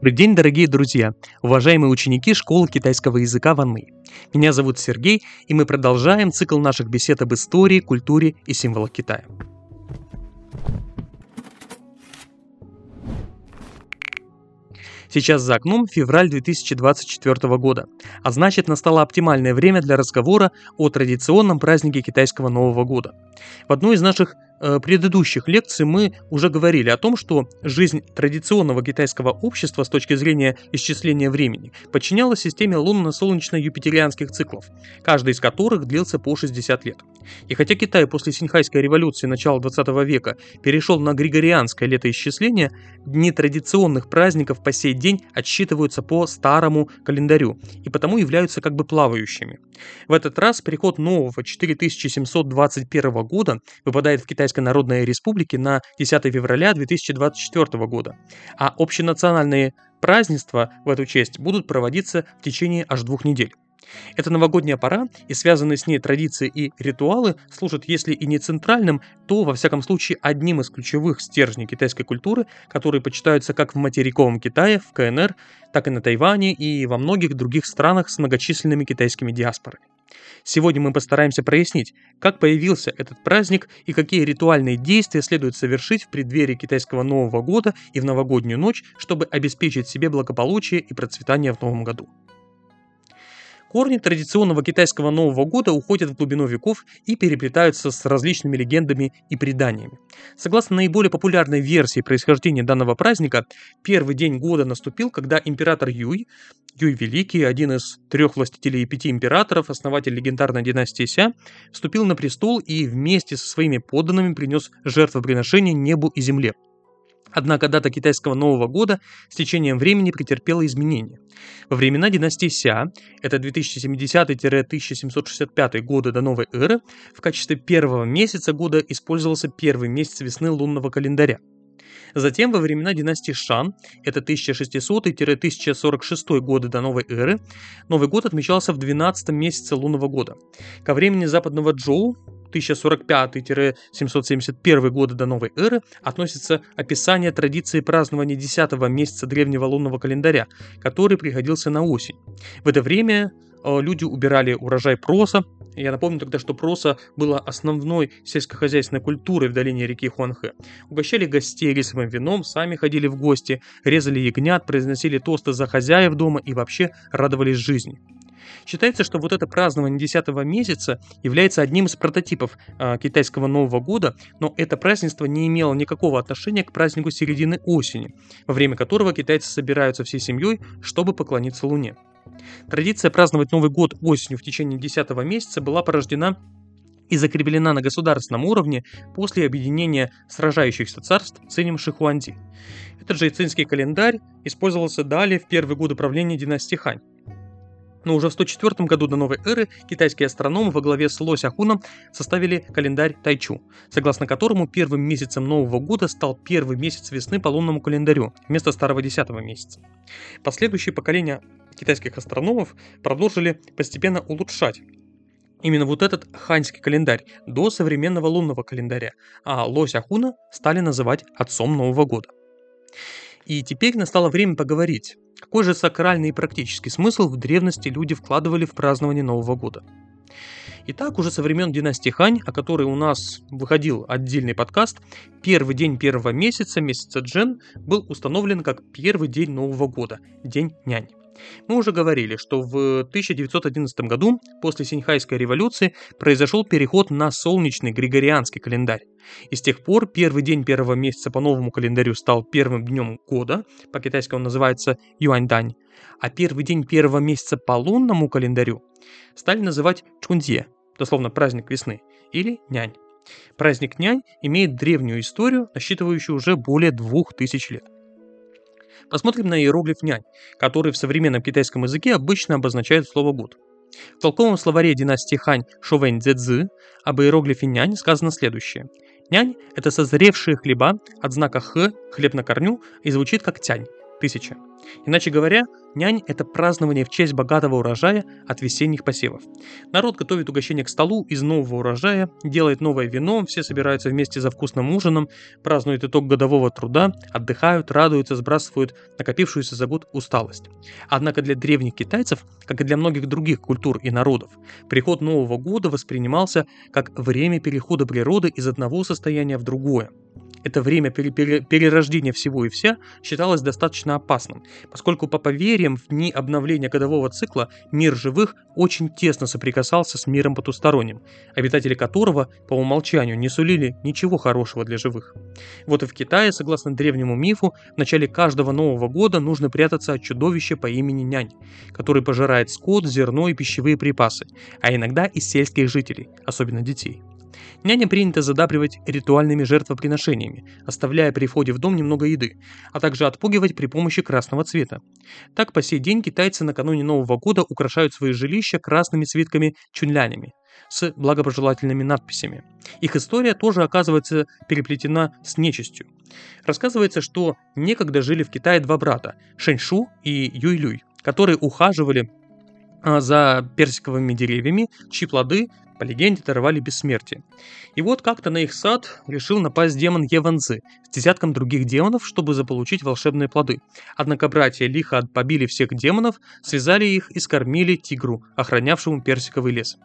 Добрый день, дорогие друзья, уважаемые ученики школы китайского языка Ванмы. Меня зовут Сергей, и мы продолжаем цикл наших бесед об истории, культуре и символах Китая. Сейчас за окном февраль 2024 года, а значит настало оптимальное время для разговора о традиционном празднике китайского Нового года. В одной из наших предыдущих лекций мы уже говорили о том, что жизнь традиционного китайского общества с точки зрения исчисления времени подчинялась системе лунно-солнечно-юпитерианских циклов, каждый из которых длился по 60 лет. И хотя Китай после Синьхайской революции начала 20 века перешел на григорианское летоисчисление, дни традиционных праздников по сей день отсчитываются по старому календарю и потому являются как бы плавающими. В этот раз приход нового 4721 года выпадает в Китай Китайской Народной Республики на 10 февраля 2024 года, а общенациональные празднества в эту честь будут проводиться в течение аж двух недель. Эта новогодняя пора и связанные с ней традиции и ритуалы служат, если и не центральным, то, во всяком случае, одним из ключевых стержней китайской культуры, которые почитаются как в материковом Китае, в КНР, так и на Тайване и во многих других странах с многочисленными китайскими диаспорами. Сегодня мы постараемся прояснить, как появился этот праздник и какие ритуальные действия следует совершить в преддверии китайского Нового года и в новогоднюю ночь, чтобы обеспечить себе благополучие и процветание в новом году. Корни традиционного китайского Нового года уходят в глубину веков и переплетаются с различными легендами и преданиями. Согласно наиболее популярной версии происхождения данного праздника, первый день года наступил, когда император Юй, Юй Великий, один из трех властителей пяти императоров, основатель легендарной династии Ся, вступил на престол и вместе со своими подданными принес жертвоприношение небу и земле. Однако дата китайского Нового года с течением времени претерпела изменения. Во времена династии Ся, это 2070-1765 годы до новой эры, в качестве первого месяца года использовался первый месяц весны лунного календаря. Затем, во времена династии Шан, это 1600-1046 годы до новой эры, Новый год отмечался в 12 месяце лунного года. Ко времени западного Джоу, 1045-771 годы до новой эры относится описание традиции празднования 10 месяца древнего лунного календаря, который приходился на осень. В это время э, люди убирали урожай проса. Я напомню тогда, что проса была основной сельскохозяйственной культурой в долине реки Хуанхэ. Угощали гостей рисовым вином, сами ходили в гости, резали ягнят, произносили тосты за хозяев дома и вообще радовались жизни. Считается, что вот это празднование 10 месяца является одним из прототипов э, китайского Нового года, но это празднество не имело никакого отношения к празднику середины осени, во время которого китайцы собираются всей семьей, чтобы поклониться Луне. Традиция праздновать Новый год осенью в течение 10 месяца была порождена и закреплена на государственном уровне после объединения сражающихся царств Цинем Шихуанди. Этот же цинский календарь использовался далее в первые годы правления династии Хань. Но уже в 104 году до новой эры китайские астрономы во главе с Ло Сяхуном составили календарь Тайчу, согласно которому первым месяцем Нового года стал первый месяц весны по лунному календарю вместо старого десятого месяца. Последующие поколения китайских астрономов продолжили постепенно улучшать именно вот этот ханьский календарь до современного лунного календаря, а Ло Сяхуна стали называть отцом Нового года. И теперь настало время поговорить какой же сакральный и практический смысл в древности люди вкладывали в празднование Нового года? Итак, уже со времен династии Хань, о которой у нас выходил отдельный подкаст, первый день первого месяца, месяца Джен, был установлен как первый день Нового года, День Нянь. Мы уже говорили, что в 1911 году, после Синьхайской революции, произошел переход на солнечный григорианский календарь. И с тех пор первый день первого месяца по новому календарю стал первым днем года, по-китайски он называется Юаньдань, а первый день первого месяца по лунному календарю стали называть Чунзье, дословно праздник весны, или Нянь. Праздник Нянь имеет древнюю историю, насчитывающую уже более двух тысяч лет. Посмотрим на иероглиф нянь, который в современном китайском языке обычно обозначает слово год. В толковом словаре династии Хань Шовэнь Цзэцзы об иероглифе нянь сказано следующее. Нянь – это созревшие хлеба от знака Х, хлеб на корню, и звучит как тянь, тысяча. Иначе говоря, нянь – это празднование в честь богатого урожая от весенних посевов. Народ готовит угощение к столу из нового урожая, делает новое вино, все собираются вместе за вкусным ужином, празднуют итог годового труда, отдыхают, радуются, сбрасывают накопившуюся за год усталость. Однако для древних китайцев, как и для многих других культур и народов, приход Нового года воспринимался как время перехода природы из одного состояния в другое – это время перерождения всего и вся считалось достаточно опасным, поскольку по поверьям в дни обновления годового цикла мир живых очень тесно соприкасался с миром потусторонним, обитатели которого по умолчанию не сулили ничего хорошего для живых. Вот и в Китае, согласно древнему мифу, в начале каждого Нового года нужно прятаться от чудовища по имени Нянь, который пожирает скот, зерно и пищевые припасы, а иногда и сельских жителей, особенно детей. Няня принято задабривать ритуальными жертвоприношениями, оставляя при входе в дом немного еды, а также отпугивать при помощи красного цвета. Так по сей день китайцы накануне Нового года украшают свои жилища красными свитками чунлянями с благопожелательными надписями. Их история тоже оказывается переплетена с нечистью. Рассказывается, что некогда жили в Китае два брата – Шэньшу и Юйлюй, которые ухаживали а, за персиковыми деревьями, чьи плоды по легенде, даровали бессмертие. И вот как-то на их сад решил напасть демон Еванзы с десятком других демонов, чтобы заполучить волшебные плоды. Однако братья лихо побили всех демонов, связали их и скормили тигру, охранявшему персиковый лес.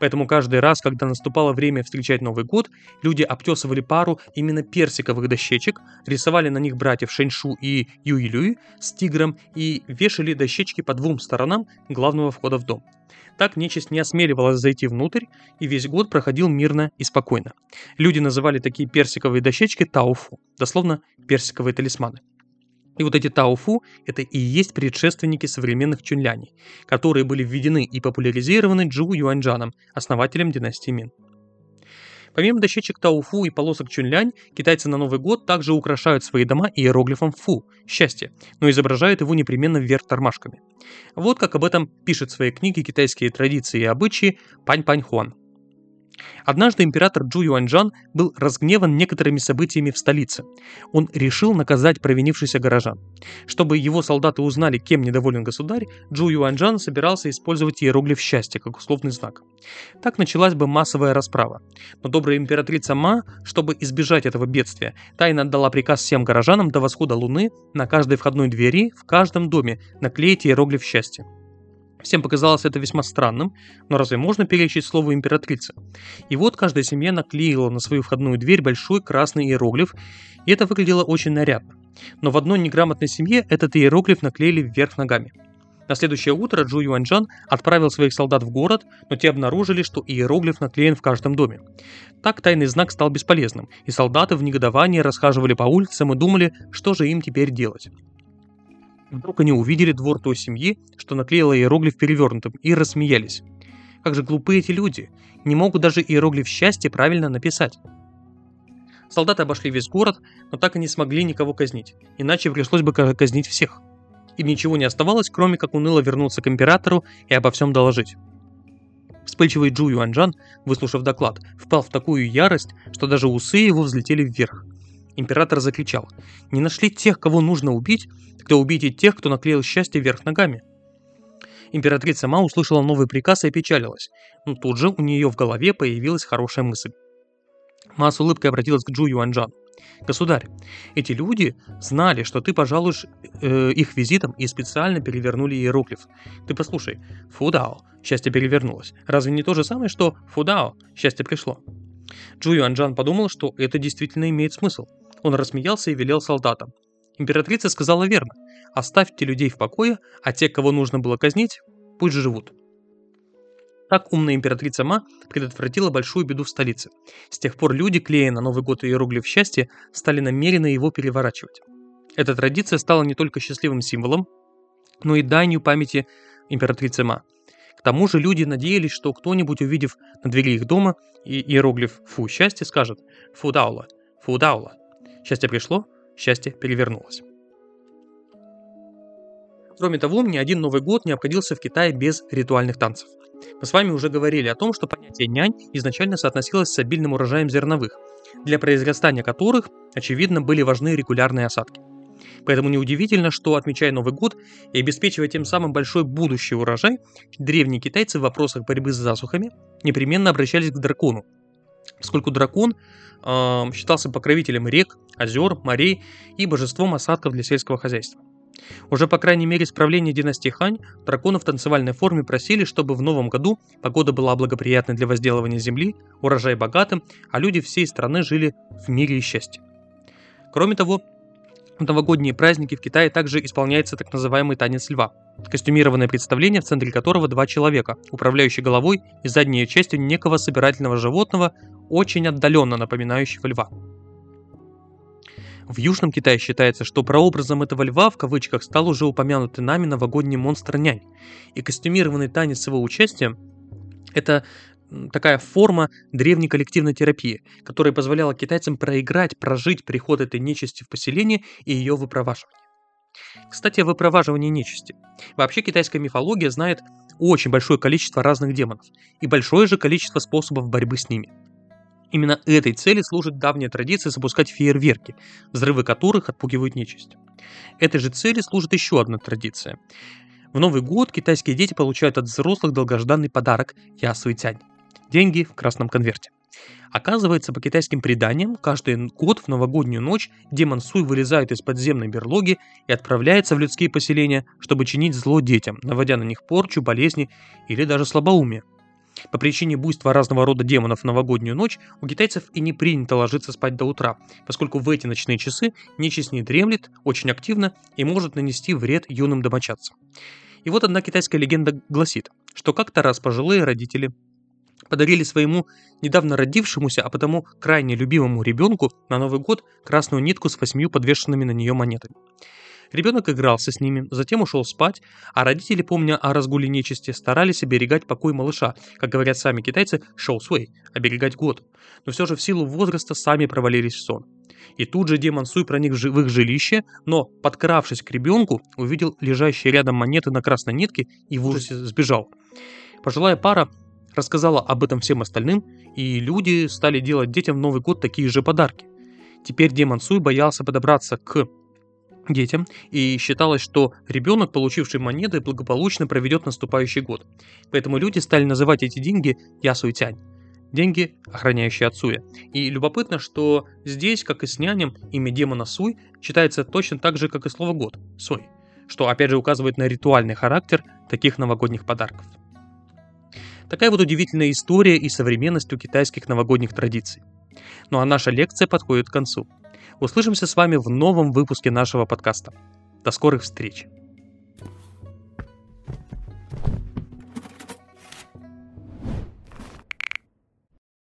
Поэтому каждый раз, когда наступало время встречать Новый год, люди обтесывали пару именно персиковых дощечек, рисовали на них братьев Шэньшу и Юйлюй с тигром и вешали дощечки по двум сторонам главного входа в дом. Так нечисть не осмеливалась зайти внутрь, и весь год проходил мирно и спокойно. Люди называли такие персиковые дощечки тауфу, дословно персиковые талисманы. И вот эти тауфу – это и есть предшественники современных чунляней, которые были введены и популяризированы Джу Юаньджаном, основателем династии Мин. Помимо дощечек Тауфу и полосок Чунлянь, китайцы на Новый год также украшают свои дома иероглифом Фу – счастье, но изображают его непременно вверх тормашками. Вот как об этом пишет в своей книге «Китайские традиции и обычаи» Пань Пань Хуан. Однажды император Джу Юаньжан был разгневан некоторыми событиями в столице. Он решил наказать провинившихся горожан. Чтобы его солдаты узнали, кем недоволен государь, Джу Юаньжан собирался использовать иероглиф счастья как условный знак. Так началась бы массовая расправа. Но добрая императрица Ма, чтобы избежать этого бедствия, тайно отдала приказ всем горожанам до восхода луны на каждой входной двери в каждом доме наклеить иероглиф счастья. Всем показалось это весьма странным, но разве можно перечить слово императрица? И вот каждая семья наклеила на свою входную дверь большой красный иероглиф, и это выглядело очень нарядно. Но в одной неграмотной семье этот иероглиф наклеили вверх ногами. На следующее утро Джу Юаньчжан отправил своих солдат в город, но те обнаружили, что иероглиф наклеен в каждом доме. Так тайный знак стал бесполезным, и солдаты в негодовании расхаживали по улицам и думали, что же им теперь делать. Вдруг они увидели двор той семьи, что наклеила иероглиф перевернутым, и рассмеялись. Как же глупые эти люди, не могут даже иероглиф счастья правильно написать. Солдаты обошли весь город, но так и не смогли никого казнить, иначе пришлось бы казнить всех. Им ничего не оставалось, кроме как уныло вернуться к императору и обо всем доложить. Вспыльчивый Джу Юаньжан, выслушав доклад, впал в такую ярость, что даже усы его взлетели вверх. Император закричал. «Не нашли тех, кого нужно убить? Тогда убейте тех, кто наклеил счастье вверх ногами». Императрица Ма услышала новый приказ и опечалилась, но тут же у нее в голове появилась хорошая мысль. Ма с улыбкой обратилась к Джу Юаньжану. «Государь, эти люди знали, что ты пожалуешь э, их визитом и специально перевернули иероглиф. Ты послушай, фудао, счастье перевернулось. Разве не то же самое, что фудао, счастье пришло?» Джу Юаньжан подумал, что это действительно имеет смысл. Он рассмеялся и велел солдатам. Императрица сказала верно. Оставьте людей в покое, а те, кого нужно было казнить, пусть живут. Так умная императрица Ма предотвратила большую беду в столице. С тех пор люди, клея на Новый год иероглиф счастья, стали намеренно его переворачивать. Эта традиция стала не только счастливым символом, но и данью памяти императрицы Ма. К тому же люди надеялись, что кто-нибудь, увидев на двери их дома иероглиф «Фу, счастье», скажет «Фу даула, фу даула». Счастье пришло, счастье перевернулось. Кроме того, ни один Новый год не обходился в Китае без ритуальных танцев. Мы с вами уже говорили о том, что понятие нянь изначально соотносилось с обильным урожаем зерновых, для произрастания которых, очевидно, были важны регулярные осадки. Поэтому неудивительно, что, отмечая Новый год и обеспечивая тем самым большой будущий урожай, древние китайцы в вопросах борьбы с засухами непременно обращались к дракону, поскольку дракон э, считался покровителем рек, озер, морей и божеством осадков для сельского хозяйства. Уже по крайней мере с правления династии Хань драконы в танцевальной форме просили, чтобы в новом году погода была благоприятной для возделывания земли, урожай богатым, а люди всей страны жили в мире и счастье. Кроме того, в новогодние праздники в Китае также исполняется так называемый танец льва. Костюмированное представление, в центре которого два человека, управляющие головой и задней частью некого собирательного животного, очень отдаленно напоминающего льва. В Южном Китае считается, что прообразом этого льва в кавычках стал уже упомянутый нами новогодний монстр нянь. И костюмированный танец с его участием – это такая форма древней коллективной терапии, которая позволяла китайцам проиграть, прожить приход этой нечисти в поселение и ее выпроваживание. Кстати, о выпроваживании нечисти. Вообще китайская мифология знает очень большое количество разных демонов и большое же количество способов борьбы с ними. Именно этой цели служит давняя традиция запускать фейерверки, взрывы которых отпугивают нечисть. Этой же цели служит еще одна традиция. В Новый год китайские дети получают от взрослых долгожданный подарок Ясуй-тянь – деньги в красном конверте. Оказывается, по китайским преданиям, каждый год в новогоднюю ночь демон Суй вылезает из подземной берлоги и отправляется в людские поселения, чтобы чинить зло детям, наводя на них порчу, болезни или даже слабоумие. По причине буйства разного рода демонов в новогоднюю ночь у китайцев и не принято ложиться спать до утра, поскольку в эти ночные часы нечисть не дремлет очень активно и может нанести вред юным домочадцам. И вот одна китайская легенда гласит, что как-то раз пожилые родители подарили своему недавно родившемуся, а потому крайне любимому ребенку на Новый год красную нитку с восьмью подвешенными на нее монетами. Ребенок игрался с ними, затем ушел спать, а родители, помня о разгуле нечисти, старались оберегать покой малыша, как говорят сами китайцы, шоу суэй, оберегать год. Но все же в силу возраста сами провалились в сон. И тут же демон Суй проник в их жилище, но, подкравшись к ребенку, увидел лежащие рядом монеты на красной нитке и в ужасе сбежал. Пожилая пара рассказала об этом всем остальным, и люди стали делать детям в Новый год такие же подарки. Теперь демон Суй боялся подобраться к детям, и считалось, что ребенок, получивший монеты, благополучно проведет наступающий год. Поэтому люди стали называть эти деньги Ясуйтянь. Деньги, охраняющие от Суя. И любопытно, что здесь, как и с нянем, имя демона Суй читается точно так же, как и слово год – Суй, что опять же указывает на ритуальный характер таких новогодних подарков. Такая вот удивительная история и современность у китайских новогодних традиций. Ну а наша лекция подходит к концу. Услышимся с вами в новом выпуске нашего подкаста. До скорых встреч!